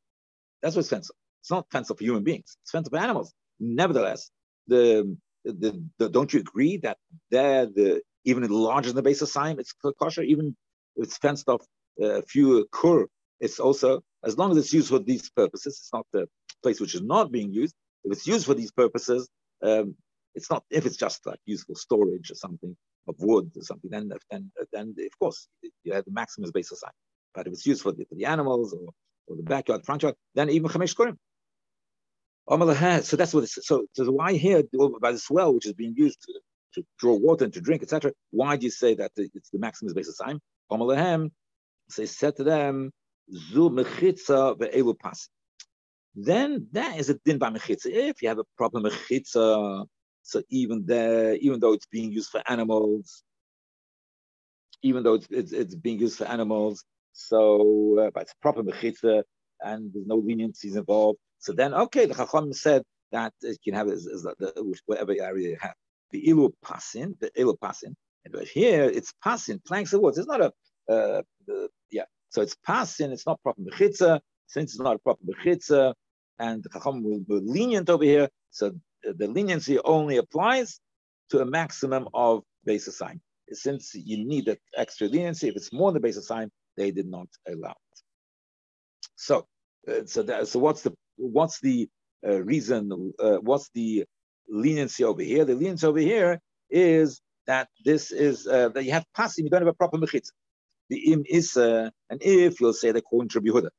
That's what's offensive. It's not offensive for human beings. It's offensive for animals. Nevertheless, the, the, the don't you agree that there the even the larger than the base of sign, it's kosher. Even if it's fenced off a uh, few kur, it's also as long as it's used for these purposes. It's not the place which is not being used. If it's used for these purposes, um, it's not. If it's just like useful storage or something, of wood or something, then then then of course you have the maximum base sign. But if it's used for the, for the animals or, or the backyard, front yard, then even chamesh kurim. So that's what it's, so, so why here by this well, which is being used to, to draw water and to drink, etc. Why do you say that it's the maximum base sign? So he said to them, Zu mechitza ve'elu pasi. Then that is a din by mechitza. If you have a proper mechitza, so even there, even though it's being used for animals, even though it's, it's, it's being used for animals, so uh, but it's proper mechitza and there's no leniencies involved. So then, okay, the Chacham said that it can have is, whatever area you have. The ilu pasin, the ilu pasin, and but here it's pasin, planks of wood. It's not a uh, the, yeah. So it's pasin. It's not proper mechitza. Since it's not a proper mechitza, and the Chacham will be lenient over here. So the leniency only applies to a maximum of base sign. Since you need that extra leniency, if it's more than base sign, they did not allow it. So, uh, so that, so what's the what's the uh, reason? Uh, what's the leniency over here? The leniency over here is that this is uh, that you have pasin, you don't have a proper mechitza. The im is, uh, and if you'll say the according to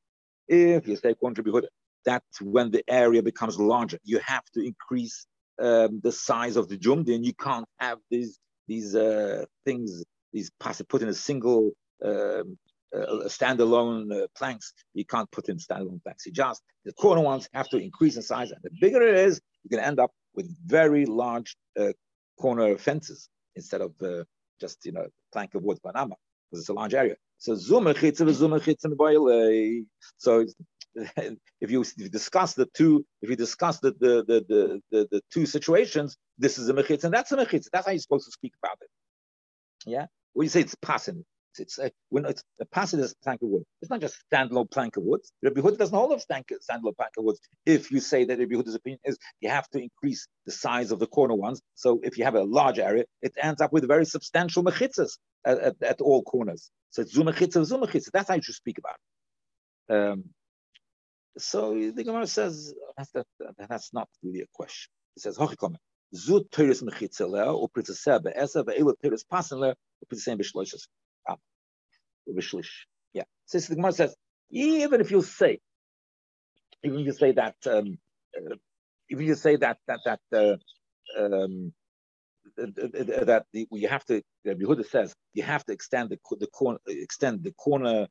if you say according to that when the area becomes larger, you have to increase um, the size of the jumdi, and you can't have these these uh, things, these passive put in a single um, uh, standalone uh, planks. You can't put in standalone planks. You just the corner ones have to increase in size, and the bigger it is, going to end up with very large uh, corner fences instead of uh, just you know plank of wood panama because it's a large area. So So if you, if you discuss the two, if you discuss the the, the, the, the, the two situations, this is a mechitz and that's a mechitz. That's how you're supposed to speak about it. Yeah? When you say it's pasin, it's, it's when it's a a plank of wood. It's not just standalone plank of wood. Rabbi Huda doesn't hold of standalone plank of wood. If you say that Rabbi Huda's opinion is you have to increase the size of the corner ones. So if you have a large area, it ends up with very substantial mechitzas at, at, at all corners. So it's zumachitza, zumachitza. That's how you should speak about it. Um, so the Gemara says that's, that, that's not really a question. It says, Hochikomen. Zu teures mechitzele, or pritzeseh be'esa, ve'elu teures pasenle, or pritzeseh b'shloishes. B'shlish. Yeah. So the Gemara says, even if you say, even if you say that, um, uh, even if you say that, that, that, uh, um, that the, you have to, Yehuda says, you have to extend the, the corner, extend the corner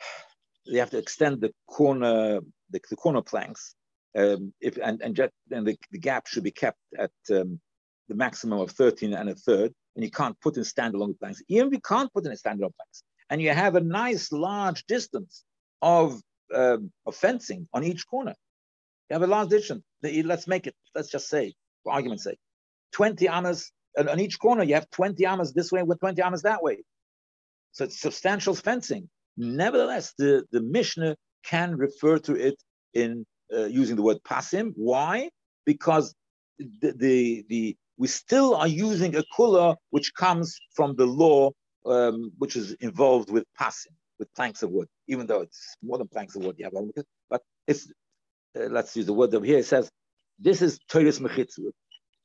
you have to extend the corner the, the corner planks um, if and and, just, and the, the gap should be kept at um, the maximum of 13 and a third and you can't put in standalone planks even if you can't put in a standalone planks and you have a nice large distance of um, of fencing on each corner you have a large distance let's make it let's just say for argument's sake 20 amas on each corner you have 20 amas this way with 20 amas that way so it's substantial fencing Nevertheless, the, the Mishnah can refer to it in uh, using the word pasim. Why? because the, the, the we still are using a kula which comes from the law um, which is involved with pasin, with planks of wood, even though it's more than planks of wood, you have it, but it's, uh, let's use the word over here, it says, this is Teres Mechitza,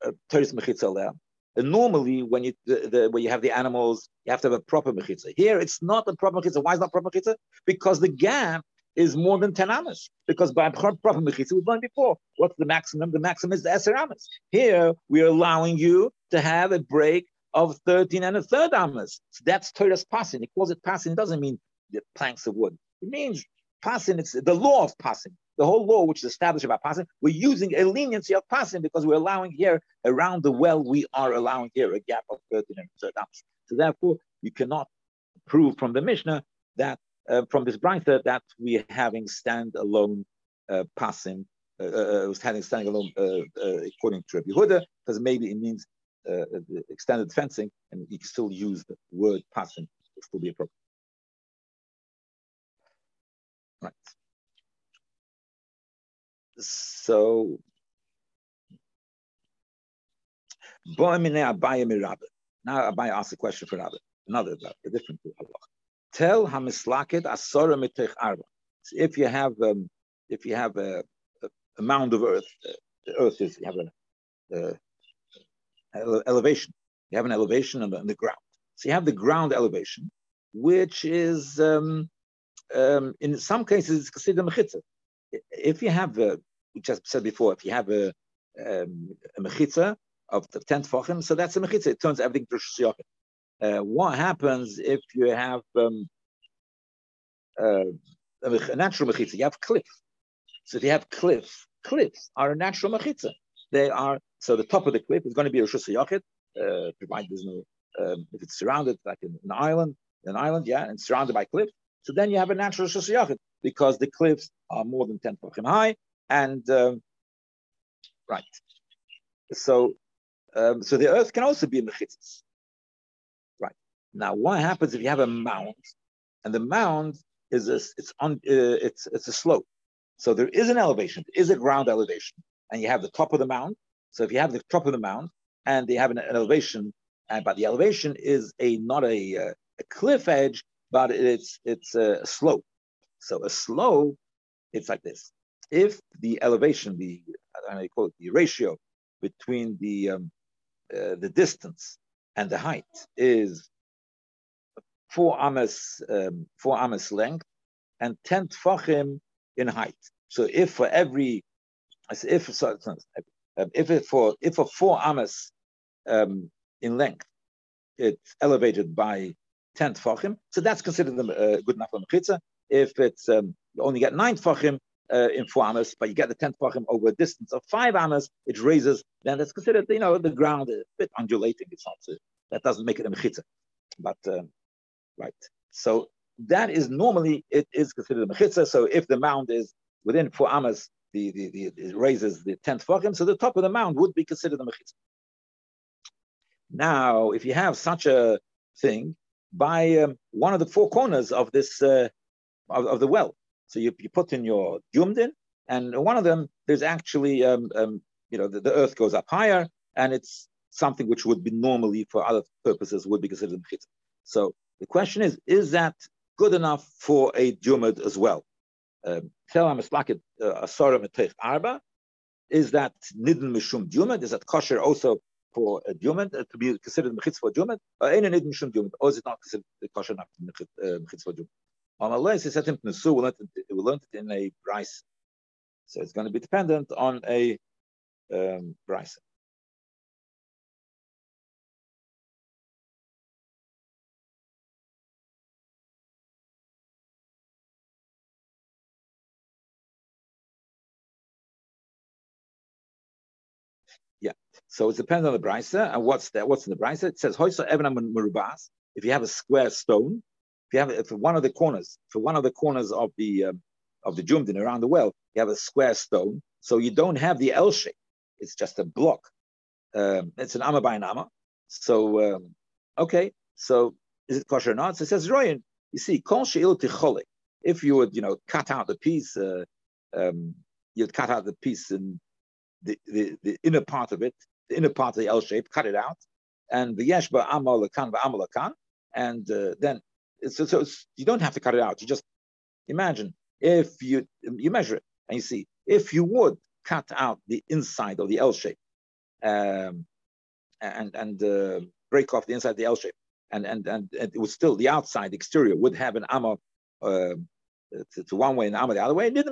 uh, Teres Mechitza and normally, when you the, the, when you have the animals, you have to have a proper mechitza. Here, it's not a proper mechitza. Why is not proper mechitza? Because the gap is more than 10 amas. Because by proper mechitza, we've learned before. What's the maximum? The maximum is the eser amas. Here, we're allowing you to have a break of 13 and a third amas. So that's Torah's pasin. He calls it pasin. It doesn't mean the planks of wood. It means pasin. It's the law of pasin the whole law which is established about pasin, we're using a leniency of pasin because we're allowing here around the well, we are allowing here a gap of 13 and a third ounce. So therefore, you cannot prove from the Mishnah that uh, from this brisa that we're having standalone uh, pasin, uh, uh, uh standing alone uh, uh, according to Rabbi Huda, because maybe it means extended fencing, and you can still use the word pasin, it still be appropriate. Right. So, now Abaye asks a question for Rabbi, another a different halach. Tell hamislaket asora mitech arba. If you have um, if you have a, a, a mound of earth, uh, the earth is you have a, a elevation. You have an elevation on the, on the, ground. So you have the ground elevation, which is um, um, in some cases considered a mechitza if you have, a, we just said before, if you have a, um, a mechitza of the 10th fachim, so that's a mechitza. It turns everything to shiyachim. Uh, what happens if you have um, uh, a natural mechitza? You have cliff. So if you have cliff, cliffs are a natural mechitza. They are so the top of the cliff is going to be a shusayachit, uh, provided there's no um, if it's surrounded like an island, an island, yeah, and surrounded by cliff. So then you have a natural shusayachit because the cliffs are more than 10 tefachim high. And um, right. So um, so the earth can also be mechitzas. Now, what happens if you have a mound and the mound is a, it's on uh, it's it's a slope. So there is an elevation, there is a ground elevation, and you have the top of the mound. So if you have the top of the mound and they have an, an elevation, and but the elevation is a not a, uh, a cliff edge, but it's it's a slope. So a slope, it's like this. If the elevation, the I don't call it the ratio between the um, uh, the distance and the height is four amas um, four amas length and ten tfachim in height. So if for every if um, if for if for four amas um, in length, it's elevated by ten tfachim, so that's considered a uh, good enough for mechitza if it's um, you only get nine tfachim uh, in four amas, but you get the tenth tfachim over a distance of five amas, it raises, then that's considered, you know, the ground a bit undulating. It's not, uh, that doesn't make it a mechitza. But, um, right. So that is normally, it is considered a mechitza. So if the mound is within four amas, the, the, the, it raises the tenth tfachim, so the top of the mound would be considered a mechitza. Now, if you have such a thing, by um, one of the four corners of this uh, of, of the well. So you, you put in your jumdin, and one of them, there's actually, um, um, you know, the, the, earth goes up higher, and it's something which would be normally for other purposes would be considered mechitza. So the question is, is that good enough for a jumad as well? Um, uh, arba. Is that nidin mishum jumad? Is that kosher also for a jumad uh, to be considered mechitz for jumad? Or any nidin mishum jumad? Or is it not considered kosher enough mechitz for jumad? On it, we learned it in a price. So it's going to be dependent on a um, price. So it depends on the brisa and what's there. What's in the brisa? It says hoisa evan merubas. If you have a square stone, if you have if one of the corners, for one of the corners of the um, of the jumdin around the well, you have a square stone, so you don't have the L shape. It's just a block. Um, it's an amma by an amma. So um, okay, so is it kosher or not? So it says Royan. You see, kol she'il ticholik. If you would, you know, cut out the piece, uh, um, you'd cut out the piece and the, the, the inner part of it, the inner part of the L shape, cut it out, and the yeshba amalakan amalakan, and uh, then so, you don't have to cut it out. You just imagine if you you measure it and you see if you would cut out the inside of the L shape, um, and and uh, break off the inside of the L shape, and, and and it was still the outside the exterior would have an amma uh, to, to, one way and amma the other way. But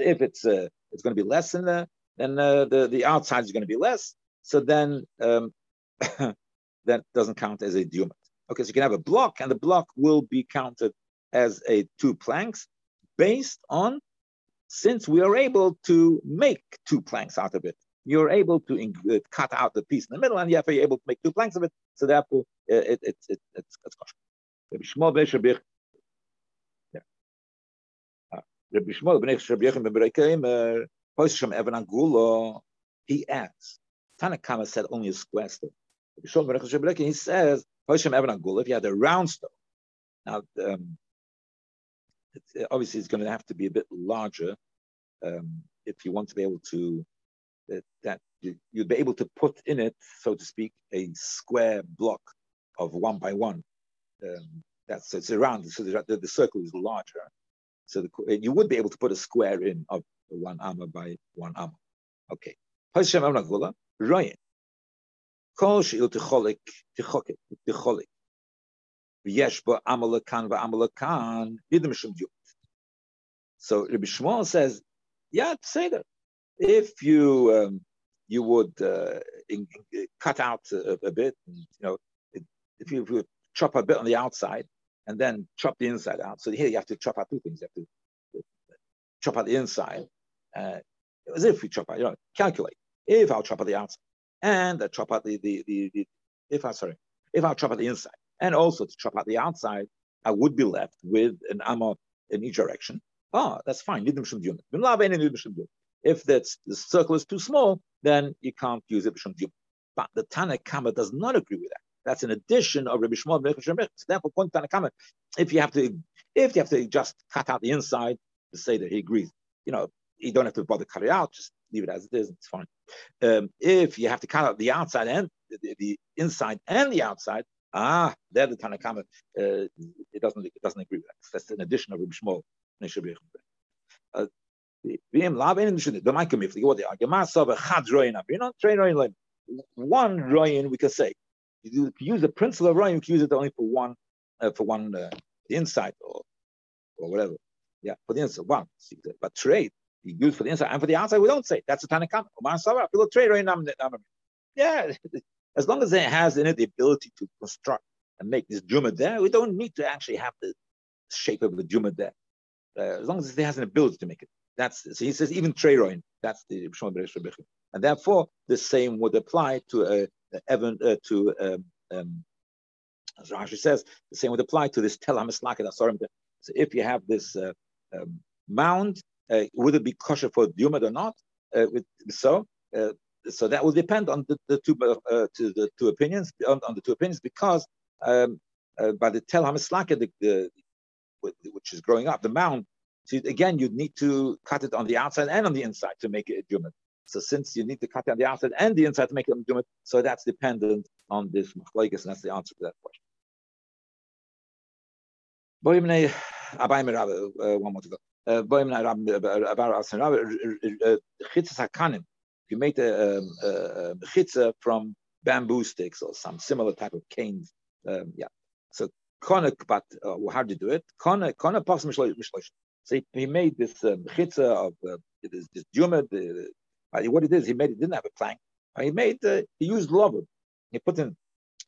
if it's uh, it's going to be less than then uh, the the outside is going to be less. So then um, that doesn't count as a diumat. Okay, so you can have a block, and the block will be counted as a two planks based on since we are able to make two planks out of it. You're able to uh, cut out the piece in the middle, and you're able to make two planks of it. So therefore, uh, it, it, it, it's kosher. Rabbi Shmuel ben Yechon ben Hoisham Evan Angulo, he adds, Tanakama said only a square stone. He says, Hoisham Evan Angulo, if you had a round stone, now, um, it, obviously it's going to have to be a bit larger um, if you want to be able to, uh, that you, would be able to put in it, so to speak, a square block of one by one. Um, that's so it's around, so the, the, the circle is larger. So the, you would be able to put a square in of one amma by one amma. Okay. Hashem Amnagula, Ryan. Ticholik, ticholik, ticholik. Amalakan v'amalakan, shum So Rabbi Shmuel says, yeah, say that. If you um, you would uh, in, in, cut out a, a bit, and, you know, if you, if you chop a bit on the outside, and then chop the inside out. So here you have to chop out two things. You have to chop out the inside, uh, as if we chop out, you know, calculate. If I'll chop out the outside and I chop out the, the, the, the if I, sorry, if I'll chop out the inside and also to chop out the outside, I would be left with an amma in each direction. Ah, that's fine. If that's, the circle is too small, then you can't use it. But the Tanakh does not agree with that. That's an addition of Rabbi Shmuel therefore, Tanakama, if you have to, if you have to just cut out the inside to say that he agrees, you know, you don't have to bother cut it out. Just leave it as it is. It's fine. Um, if you have to cut out the outside and the, the inside and the outside, ah, there the Tanakama, uh, it doesn't it doesn't agree with that. That's an addition of Rabbi. Uh, one royin we can say you use the principle of Ryan, you can use it only for one, uh, for one uh, the inside or or whatever. Yeah, for the inside, one. But trade, you use for the inside and for the outside, we don't say. That's a Tanakam. trade Yeah, as long as it has in it the ability to construct and make this Juma there, we don't need to actually have the shape of the Juma there. Uh, as long as it has an ability to make it. That's so he says even Treroin, that's the And therefore, the same would apply to a Evan uh, to um, um, as Rashi says, the same would apply to this tel hamislaket So if you have this uh, um, mound, uh, would it be kosher for Yumad or not? Uh, so, uh, so that will depend on the, the two uh, to the two opinions on, on, the two opinions because um, uh, by the tel hamislaket, the, the, which is growing up, the mound. So again, you'd need to cut it on the outside and on the inside to make it a Yumad. So since you need to cut it on the outside and the inside to make them do it, so that's dependent on this machlokes, and that's the answer to that question. Uh, one more to go. Uh, you make a, a, chitza from bamboo sticks or some similar type of canes. Um, yeah. So konek, but uh, how do you do it? Konek, konek So he, he made this um, chitza of uh, this, this jumad, the, what it is, he made it didn't have a plank. He made uh, he used lobwood. He put in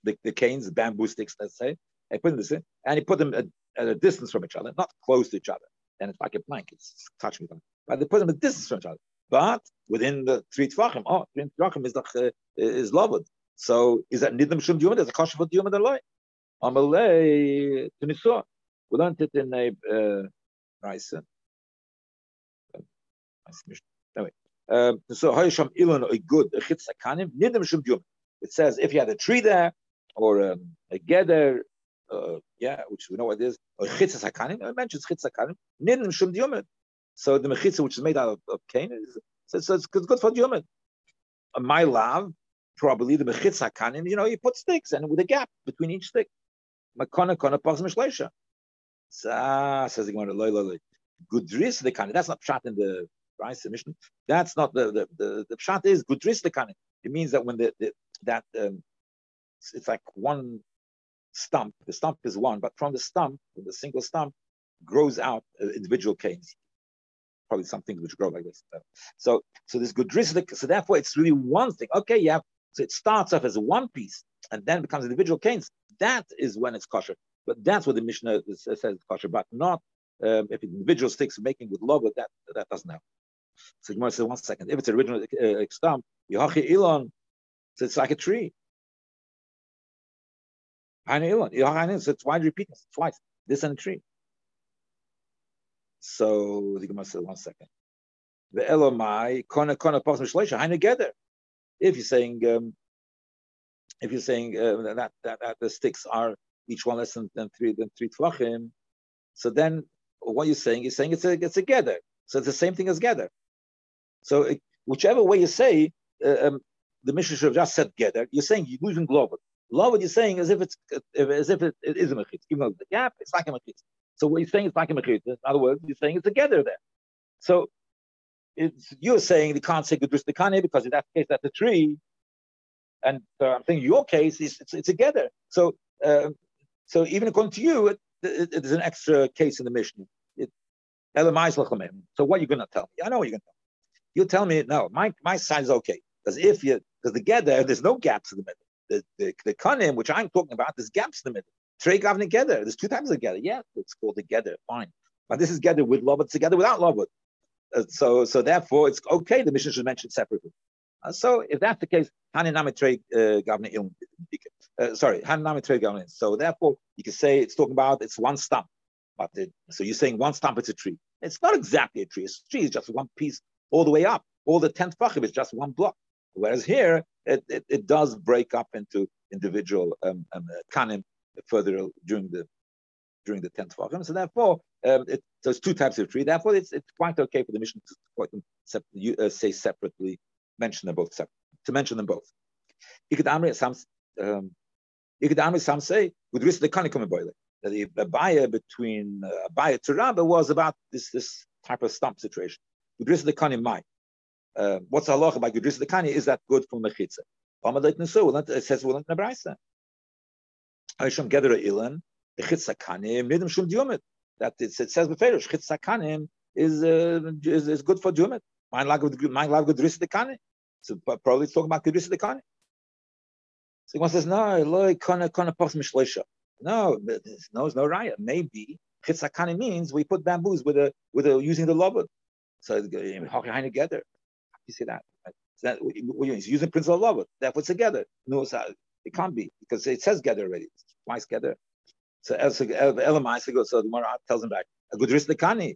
the, the canes, the bamboo sticks, let's say. He put in this in, and he put them at, at, a distance from each other, not close to each other. And it's like a plank; it's touching. But they put them at distance from each other, but within the three tefachim. Oh, three tefachim is the uh, is lobwood. So is that nidam shum diyum? There's a kosher for diyum loy. Amalei tunisor. We learned it in a uh, nice. Anyway, um, so Hayasham Ilan a good Chitzakanim, Nidim Shum Yum. It says if you had a tree there or um, a gather, uh, yeah, which we know what it is, or Chitzakanim, it mentions Chitzakanim, Nidim Shum Yum. So the mechitza, which is made out of, of cane, is, so, so it's good, for human. My love, probably the mechitza kanim, you know, you put sticks and with a gap between each stick. Makona kona pas mishleisha. Says the Gemara, loy loy loy. Gudris the kanim. That's not shot in the right submission. That's not the the the, the shot is gudris the kanim. It means that when the, the that um, it's like one stump. The stump is one, but from the stump, from the single stump, grows out uh, individual canes. Probably something which grow like this. So, so this good So therefore, it's really one thing. Okay, yeah. So it starts off as one piece and then becomes individual canes. That is when it's kosher. But that's what the Mishnah says kosher, but not um, if individual sticks making with logo. That that doesn't happen. So Gemara says one second. If it's original uh, stump, Yahachi Elon, so it's like a tree. So it's why repeating twice. This and a tree. So the Gemara says one second. The Elomai kona kona pas mishleisha haina together. If you're saying um, if you're saying uh, that, that that the sticks are each one less than, than three than three tefachim, so then what you're saying is saying it's a it's a gather. So it's the same thing as gather. So it, whichever way you say, uh, um, the Mishnah should have just said gather. You're saying you're losing global. Love what you're saying as if it's as if it, it is a mechitz. Even though the gap, it's like a mechitz. So what you're saying is like a mechitz. In other words, you're saying it's together there. So it's, you're saying you can't say Gudrus Dekane because in that case that's a tree. And uh, I'm thinking your case is it's, it's together. So uh, so even according to you, it, it, it is an extra case in the Mishnah. so what are you going to tell me? I know what you're going to tell me. You tell me no. My my side is okay because if you because together there's no gaps in the middle the, the, the kanim, which I'm talking about, there's gaps in the middle. Trey gavin together. There's two times together. Yeah, it's called together. Fine. But this is together with love, it's together without love. Uh, so, so therefore, it's okay. The Mishnah should mention separately. Uh, so, if that's the case, haninami trey uh, ilm. Uh, sorry, haninami trey gavin. So, therefore, you can say it's talking about it's one stump. But it, so you're saying one stump is a tree. It's not exactly a tree. A tree is just one piece all the way up. All the tenth fachim is just one block. Whereas here, it, it, it does break up into individual um, um, kanim further during the during the tenth vachim. So therefore, um, it, so it's two types of tree. Therefore, it's, it's quite okay for the Mishnah to sep- uh, say separately, mention them both to mention them both. You could some you some say with risk the kanikum boiler the Abaye between uh, Abaye to Rabba was about this this type of stump situation. With risk the kanim mai. Uh, what's the halacha by Gudris Kani? Is that good for Mechitza? It says well in the Braisa. Aisham Gedera Ilan, the Chitza Kanim, Nidim Shum Diumit. That it, says Beferish, Chitza Kanim is, uh, is, is good for Diumit. Mein Lag Gudris Kani. So probably it's talking about Gudris Kani. So one says, no, loy kana kana pas mishleisha. No, no, there's no raya. Maybe chitzakani means we put bamboos with a with a using the lobot. So how together. You see that? So that he's using principle of love. Therefore, together. No, it can't be because it says gather already. It's twice gather. So Elamai so the Gemara tells him back. Gudris Lekani.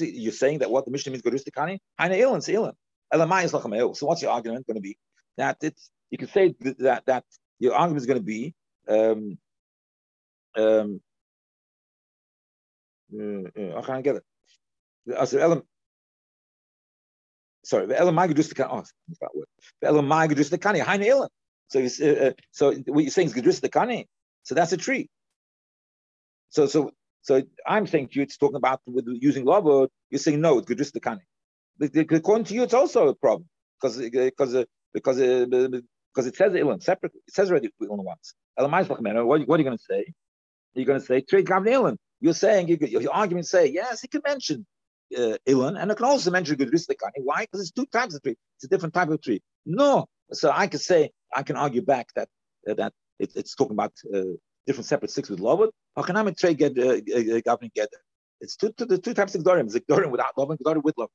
You're saying that what the Mishnah means Gudris Lekani? Haina Ilan, it's Ilan. Is Lachameo. So what's your argument going to be? That it's you can say that that your argument is going to be um, um, uh, uh, I can't get it. Sorry, the Elamai Gedus the Oh, that word. The Elamai the Kani. Haina Ilan. So, uh, uh, so what you're saying is Gedus the Kani. So that's a tree. So, so, so I'm saying to you, it's talking about with using lava. You're saying no, it's Gedus the Kani. According to you, it's also a problem because because uh, because uh, because it says Ilan separately. It says already Ilan once. Elamai what, what are you going to say? You're going to say trade Gavin Ilan. You're saying you, your argument say yes, he can mention uh, and I can also mention good Gudris Why? Because it's two types of tree. It's a different type of tree. No, so I can say I can argue back that uh, that it, it's talking about uh, different separate sticks with Lovud. How can I trade get uh, uh, governing get? It's two, two, the two types of Gdorim. It's Gdorim without Lovud, Gdorim with Lovud.